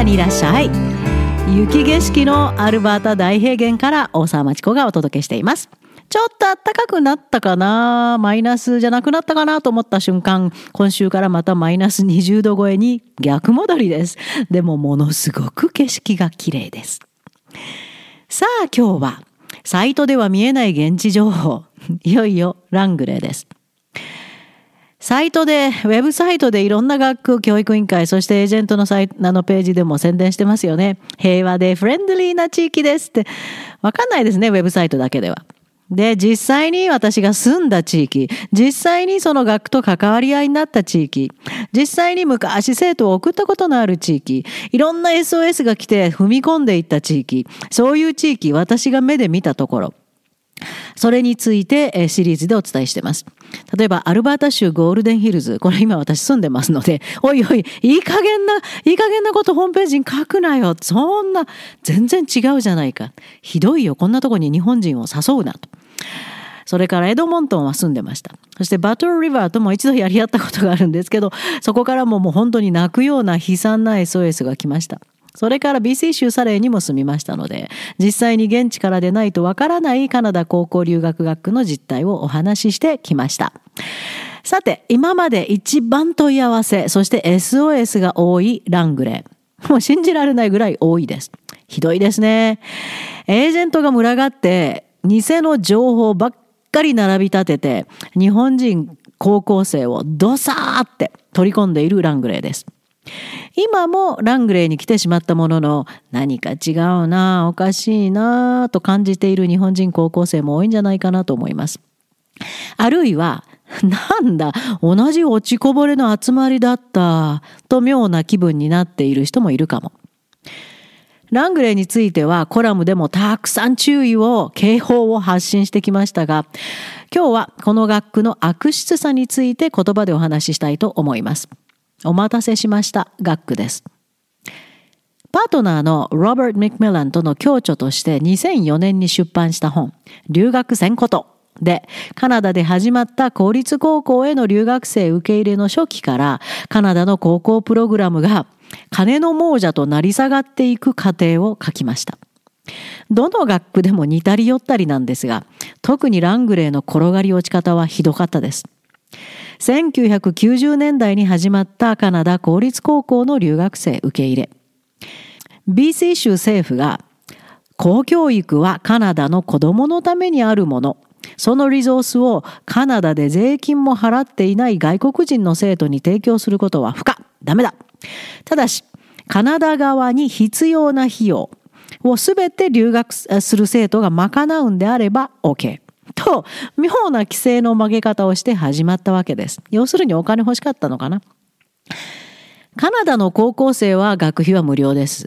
ダにいらっしゃい雪景色のアルバータ大平原から大沢町子がお届けしていますちょっと暖かくなったかな？マイナスじゃなくなったかなと思った瞬間、今週からまたマイナス20度超えに逆戻りです。でもものすごく景色が綺麗です。さあ今日は、サイトでは見えない現地情報。いよいよラングレーです。サイトで、ウェブサイトでいろんな学区教育委員会、そしてエージェントのサイトのページでも宣伝してますよね。平和でフレンドリーな地域ですって。わかんないですね、ウェブサイトだけでは。で、実際に私が住んだ地域、実際にその学と関わり合いになった地域、実際に昔生徒を送ったことのある地域、いろんな SOS が来て踏み込んでいった地域、そういう地域、私が目で見たところ、それについてシリーズでお伝えしてます。例えば、アルバータ州ゴールデンヒルズ。これ今私住んでますので、おいおい、いい加減な、いい加減なことホームページに書くなよ。そんな、全然違うじゃないか。ひどいよ。こんなとこに日本人を誘うなと。それからエドモントンは住んでました。そしてバトルリバーとも一度やり合ったことがあるんですけど、そこからももう本当に泣くような悲惨な SOS が来ました。それから BC 州サレーにも住みましたので、実際に現地からでないとわからないカナダ高校留学学区の実態をお話ししてきました。さて、今まで一番問い合わせ、そして SOS が多いラングレー。もう信じられないぐらい多いです。ひどいですね。エージェントが群がって、偽の情報ばっかり並び立てて、日本人高校生をドサーって取り込んでいるラングレーです。今もラングレーに来てしまったものの何か違うなおかしいなと感じている日本人高校生も多いんじゃないかなと思います。あるいはなんだ同じ落ちこぼれの集まりだったと妙な気分になっている人もいるかも。ラングレーについてはコラムでもたくさん注意を、警報を発信してきましたが、今日はこの学区の悪質さについて言葉でお話ししたいと思います。お待たせしました。学区です。パートナーのロバート・ミックミランとの共著として2004年に出版した本、留学せんことで、カナダで始まった公立高校への留学生受け入れの初期から、カナダの高校プログラムが金の亡者となり下がっていく過程を書きました。どの学区でも似たり寄ったりなんですが、特にラングレーの転がり落ち方はひどかったです。1990年代に始まったカナダ公立高校の留学生受け入れ。BC 州政府が公教育はカナダの子供のためにあるもの。そのリゾースをカナダで税金も払っていない外国人の生徒に提供することは不可。ダメだ。ただし、カナダ側に必要な費用をすべて留学する生徒が賄うんであれば OK。と、妙な規制の曲げ方をして始まったわけです。要するにお金欲しかったのかな。カナダの高校生は学費は無料です。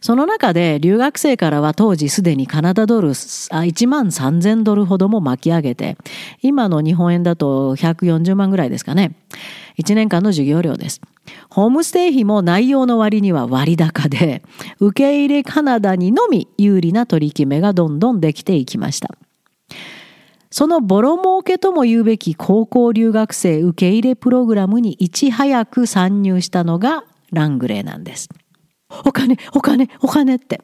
その中で留学生からは当時すでにカナダドル1万3000ドルほども巻き上げて、今の日本円だと140万ぐらいですかね。1年間の授業料です。ホームステイ費も内容の割には割高で、受け入れカナダにのみ有利な取り決めがどんどんできていきました。そのボロ儲けとも言うべき高校留学生受け入れプログラムにいち早く参入したのがラングレーなんです。お金、お金、お金って。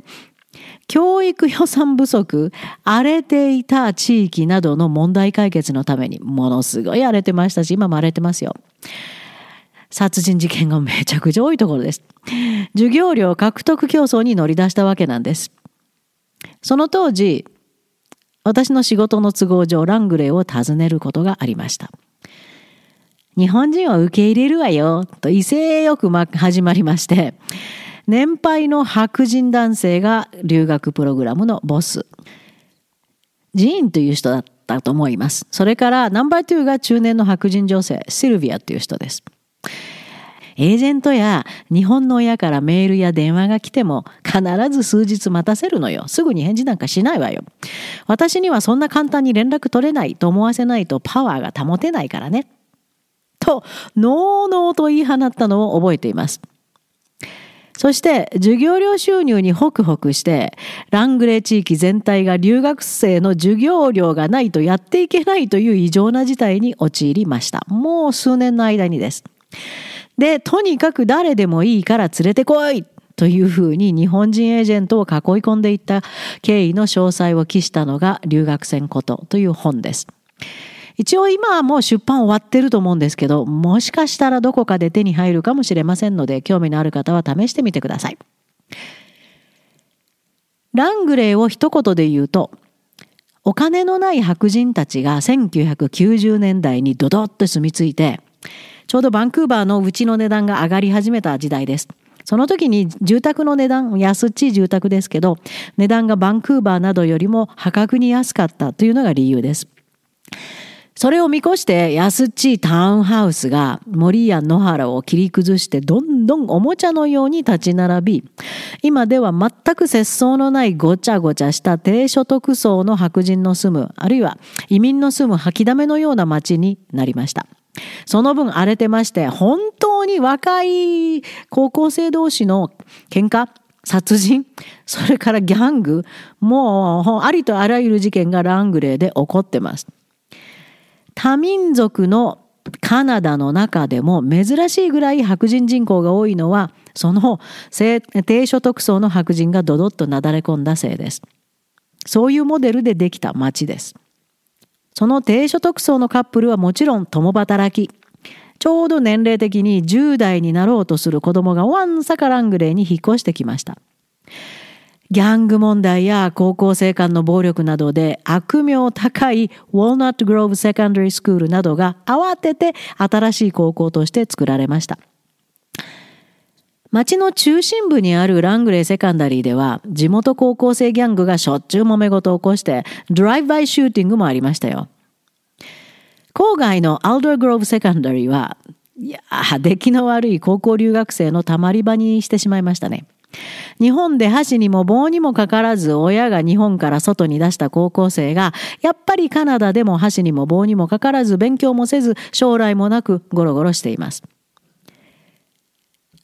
教育予算不足、荒れていた地域などの問題解決のためにものすごい荒れてましたし、今も荒れてますよ。殺人事件がめちゃくちゃ多いところです。授業料獲得競争に乗り出したわけなんです。その当時、私の仕事の都合上ラングレーを訪ねることがありました。日本人を受け入れるわよと威勢よく始まりまして、年配の白人男性が留学プログラムのボス。ジーンという人だったと思います。それからナンバー2が中年の白人女性、シルビアという人です。エージェントや日本の親からメールや電話が来ても必ず数日待たせるのよ。すぐに返事なんかしないわよ。私にはそんな簡単に連絡取れないと思わせないとパワーが保てないからね。と、のうのうと言い放ったのを覚えています。そして授業料収入にホクホクしてラングレー地域全体が留学生の授業料がないとやっていけないという異常な事態に陥りました。もう数年の間にです。で、とにかく誰でもいいから連れてこいというふうに日本人エージェントを囲い込んでいった経緯の詳細を記したのが留学船ことという本です。一応今はもう出版終わってると思うんですけど、もしかしたらどこかで手に入るかもしれませんので、興味のある方は試してみてください。ラングレーを一言で言うと、お金のない白人たちが1990年代にドドッと住み着いて、ちょうどバンクーバーのうちの値段が上がり始めた時代です。その時に住宅の値段、安っちい住宅ですけど、値段がバンクーバーなどよりも破格に安かったというのが理由です。それを見越して安っちいタウンハウスが森や野原を切り崩してどんどんおもちゃのように立ち並び、今では全く節操のないごちゃごちゃした低所得層の白人の住む、あるいは移民の住む吐きだめのような街になりました。その分荒れてまして、本当に若い高校生同士の喧嘩殺人 それからギャングもうありとあらゆる事件がラングレーで起こってます。多民族のカナダの中でも珍しいぐらい白人人口が多いのはその低所得層の白人がドドッとなだれ込んだせいです。そういうモデルでできた町です。その低所得層のカップルはもちろん共働き。ちょうど年齢的に10代になろうとする子供がワンサカラングレーに引っ越してきました。ギャング問題や高校生間の暴力などで悪名高いウォーナットグローブセカンダリースクールなどが慌てて新しい高校として作られました。町の中心部にあるラングレーセカンダリーでは地元高校生ギャングがしょっちゅう揉め事を起こしてドライブバイシューティングもありましたよ。郊外のアルドーグローブセカンダリーはいや出来の悪い高校留学生のたまり場にしてしまいましたね。日本で箸にも棒にもかからず親が日本から外に出した高校生がやっぱりカナダでも箸にも棒にもかからず勉強もせず将来もなくゴロゴロしています。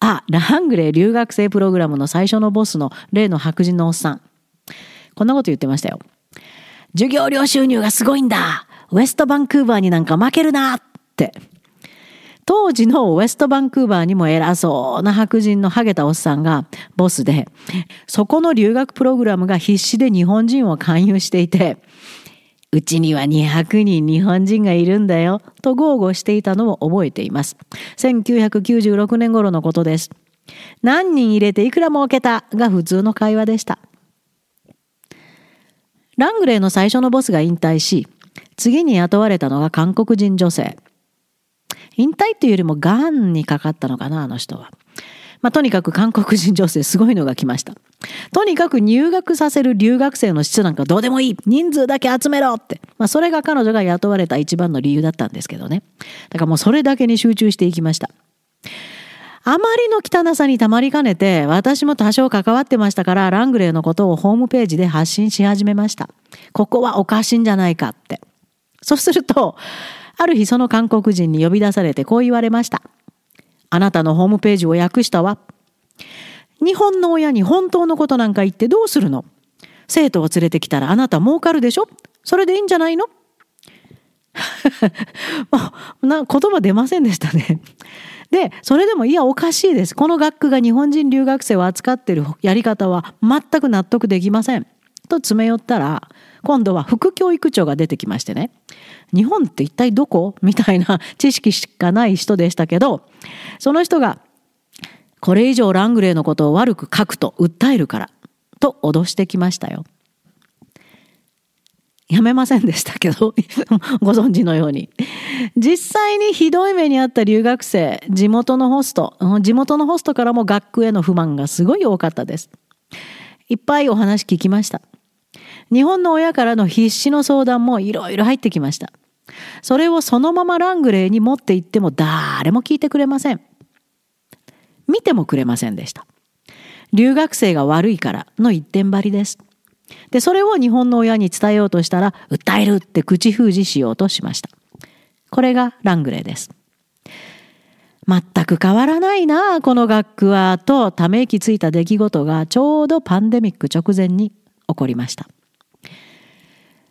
あ、ラハングレー留学生プログラムの最初のボスの例の白人のおっさん。こんなこと言ってましたよ。授業料収入がすごいんだウェストバンクーバーになんか負けるなって。当時のウェストバンクーバーにも偉そうな白人のハゲたおっさんがボスで、そこの留学プログラムが必死で日本人を勧誘していて、うちには200人日本人がいるんだよ、と豪語していたのを覚えています。1996年頃のことです。何人入れていくら儲けたが普通の会話でした。ラングレーの最初のボスが引退し、次に雇われたのが韓国人女性。引退というよりもがんにかかったのかな、あの人は。まあ、とにかく韓国人女性すごいのが来ました。とにかく入学させる留学生の質なんかどうでもいい人数だけ集めろって。まあ、それが彼女が雇われた一番の理由だったんですけどね。だからもうそれだけに集中していきました。あまりの汚さにたまりかねて、私も多少関わってましたから、ラングレーのことをホームページで発信し始めました。ここはおかしいんじゃないかって。そうすると、ある日その韓国人に呼び出されてこう言われました。あなたのホームページを訳したわ。日本の親に本当のことなんか言ってどうするの？生徒を連れてきたらあなた儲かるでしょ？それでいいんじゃないの？な言葉出ませんでしたね。で、それでもいやおかしいです。この学区が日本人留学生を扱ってるやり方は全く納得できません。と詰め寄ったら、今度は副教育長が出てきましてね。日本って一体どこ？みたいな 知識しかない人でしたけど、その人が、これ以上ラングレーのことを悪く書くと訴えるから、と脅してきましたよ。やめませんでしたけど、ご存知のように。実際にひどい目にあった留学生、地元のホスト、地元のホストからも学区への不満がすごい多かったです。いっぱいお話聞きました。日本の親からの必死の相談もいろいろ入ってきました。それをそのままラングレーに持って行っても誰も聞いてくれません。見てもくれませんでした。留学生が悪いからの一点張りです。で、それを日本の親に伝えようとしたら、訴えるって口封じしようとしました。これがラングレーです。全く変わらないなこの学区は、とため息ついた出来事がちょうどパンデミック直前にこりました。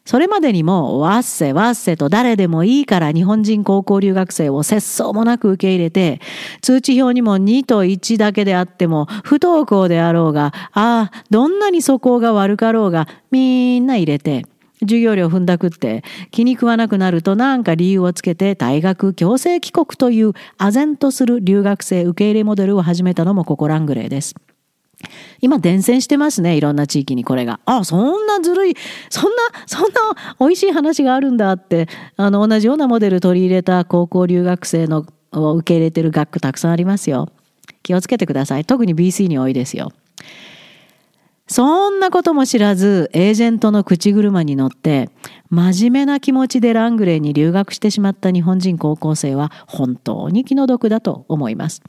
それまでにも、わっせわっせと誰でもいいから日本人高校留学生を節操もなく受け入れて、通知表にも2と1だけであっても、不登校であろうが、ああ、どんなに素行が悪かろうが、みんな入れて、授業料踏んだくって気に食わなくなるとなんか理由をつけて大学強制帰国という唖然とする留学生受け入れモデルを始めたのもここラングレーです。今伝染してますねいろんな地域にこれが。あそんなずるいそんなそんな美味しい話があるんだってあの同じようなモデル取り入れた高校留学生のを受け入れてる学区たくさんありますよ。気をつけてください。特に BC に多いですよ。そんなことも知らずエージェントの口車に乗って真面目な気持ちでラングレーに留学してしまった日本人高校生は本当に気の毒だと思います。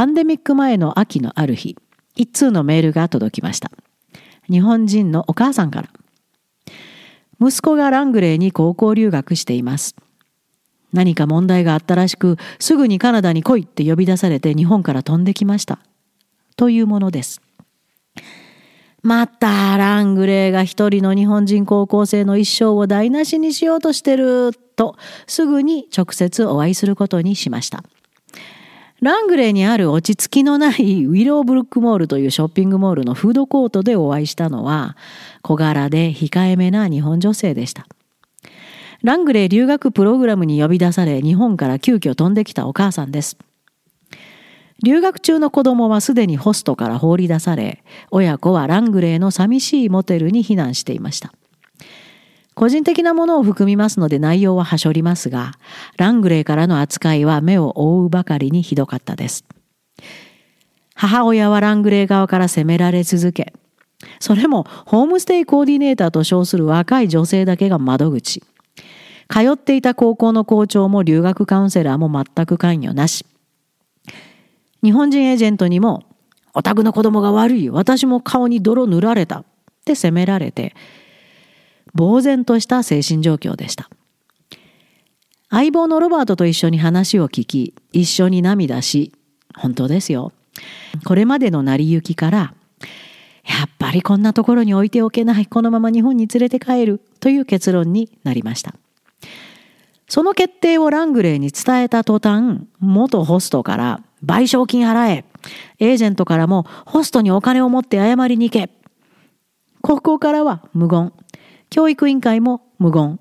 パンデミック前の秋のある日、一通のメールが届きました。日本人のお母さんから。息子がラングレーに高校留学しています。何か問題があったらしく、すぐにカナダに来いって呼び出されて日本から飛んできました。というものです。またラングレーが一人の日本人高校生の一生を台無しにしようとしてるとすぐに直接お会いすることにしました。ラングレーにある落ち着きのないウィローブルックモールというショッピングモールのフードコートでお会いしたのは小柄で控えめな日本女性でした。ラングレー留学プログラムに呼び出され日本から急遽飛んできたお母さんです。留学中の子供はすでにホストから放り出され親子はラングレーの寂しいモテルに避難していました。個人的なものを含みますので内容ははしょりますが、ラングレーからの扱いは目を覆うばかりにひどかったです。母親はラングレー側から責められ続け、それもホームステイコーディネーターと称する若い女性だけが窓口。通っていた高校の校長も留学カウンセラーも全く関与なし。日本人エージェントにも、お宅の子供が悪い、私も顔に泥塗られたって責められて、呆然とした精神状況でした。相棒のロバートと一緒に話を聞き、一緒に涙し、本当ですよ。これまでの成り行きから、やっぱりこんなところに置いておけない、このまま日本に連れて帰るという結論になりました。その決定をラングレーに伝えた途端、元ホストから賠償金払え、エージェントからもホストにお金を持って謝りに行け。高校からは無言。教育委員会も無言。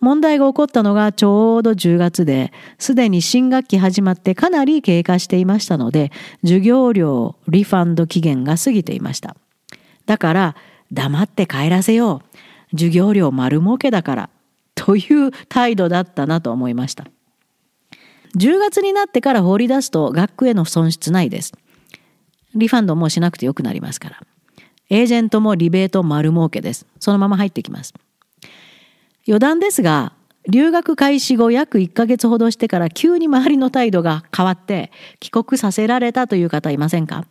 問題が起こったのがちょうど10月で、すでに新学期始まってかなり経過していましたので、授業料リファンド期限が過ぎていました。だから、黙って帰らせよう。授業料丸儲けだから。という態度だったなと思いました。10月になってから放り出すと学区への損失ないです。リファンドもしなくてよくなりますから。エージェントもリベート丸儲けです。そのまま入ってきます。余談ですが、留学開始後約1ヶ月ほどしてから急に周りの態度が変わって帰国させられたという方いませんか？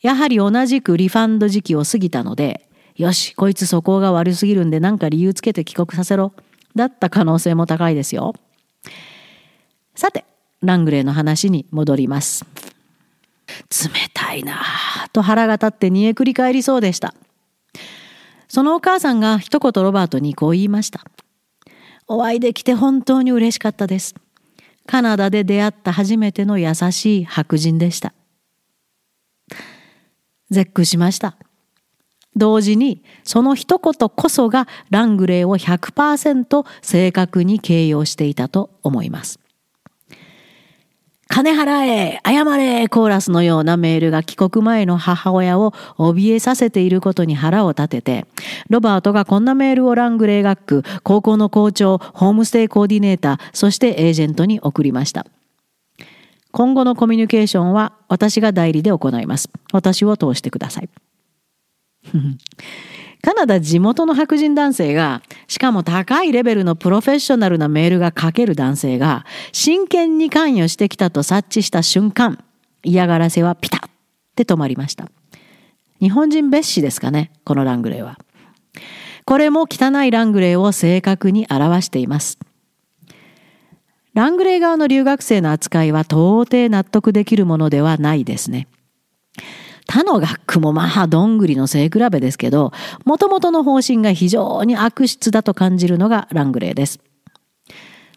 やはり同じくリファンド時期を過ぎたので、よし、こいつ素行が悪すぎるんで何か理由つけて帰国させろ。だった可能性も高いですよ。さて、ラングレーの話に戻ります。冷たいなぁと腹が立って煮えくり返りそうでした。そのお母さんが一言ロバートにこう言いました。お会いできて本当に嬉しかったです。カナダで出会った初めての優しい白人でした。絶句しました。同時にその一言こそがラングレーを100%正確に形容していたと思います。金払え謝れコーラスのようなメールが帰国前の母親を怯えさせていることに腹を立てて、ロバートがこんなメールをラングレー学区、高校の校長、ホームステイコーディネーター、そしてエージェントに送りました。今後のコミュニケーションは私が代理で行います。私を通してください。カナダ地元の白人男性が、しかも高いレベルのプロフェッショナルなメールが書ける男性が、真剣に関与してきたと察知した瞬間、嫌がらせはピタッて止まりました。日本人蔑視ですかね、このラングレーは。これも汚いラングレーを正確に表しています。ラングレー側の留学生の扱いは到底納得できるものではないですね。他の学区もまあどんぐりの背比べですけど、もともとの方針が非常に悪質だと感じるのがラングレーです。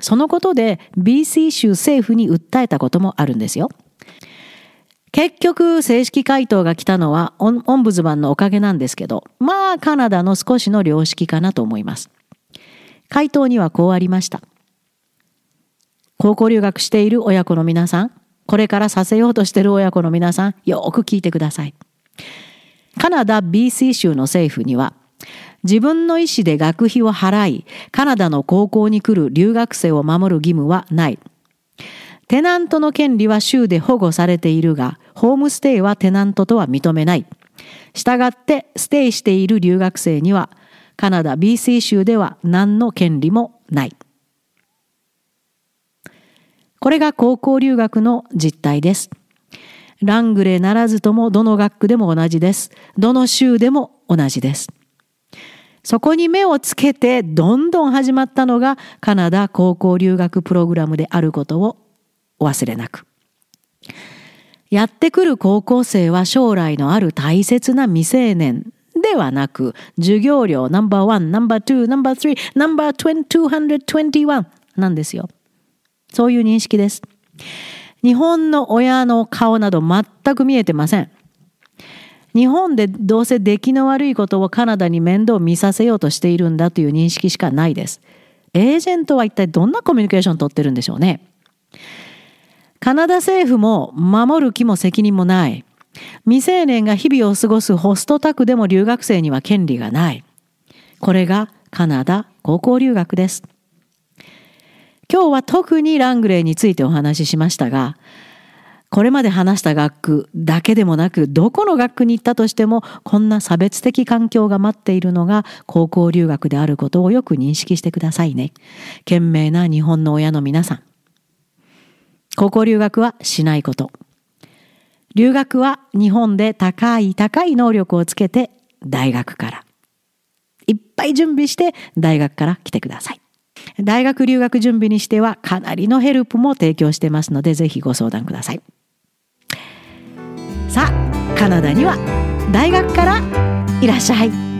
そのことで BC 州政府に訴えたこともあるんですよ。結局正式回答が来たのはオンブズマンのおかげなんですけど、まあカナダの少しの良識かなと思います。回答にはこうありました。高校留学している親子の皆さん、これからさせようとしている親子の皆さん、よく聞いてください。カナダ BC 州の政府には、自分の意思で学費を払い、カナダの高校に来る留学生を守る義務はない。テナントの権利は州で保護されているが、ホームステイはテナントとは認めない。したがってステイしている留学生にはカナダ BC 州では何の権利もない。これが高校留学の実態です。ラングレーならずともどの学区でも同じです。どの州でも同じです。そこに目をつけてどんどん始まったのがカナダ高校留学プログラムであることをお忘れなく。やってくる高校生は将来のある大切な未成年ではなく、授業料ナンバーワン、ナンバーツー、ナンバースリー、ナンバー221なんですよ。そういう認識です。日本の親の顔など全く見えてません。日本でどうせ出来の悪いことをカナダに面倒見させようとしているんだという認識しかないです。エージェントは一体どんなコミュニケーションをとってるんでしょうね。カナダ政府も守る気も責任もない。未成年が日々を過ごすホスト宅でも留学生には権利がない。これがカナダ高校留学です。今日は特にラングレーについてお話ししましたが、これまで話した学区だけでもなく、どこの学区に行ったとしても、こんな差別的環境が待っているのが高校留学であることをよく認識してくださいね。賢明な日本の親の皆さん。高校留学はしないこと。留学は日本で高い高い能力をつけて大学から。いっぱい準備して大学から来てください。大学留学準備にしてはかなりのヘルプも提供してますのでぜひご相談ください。さあ、カナダには大学からいらっしゃい。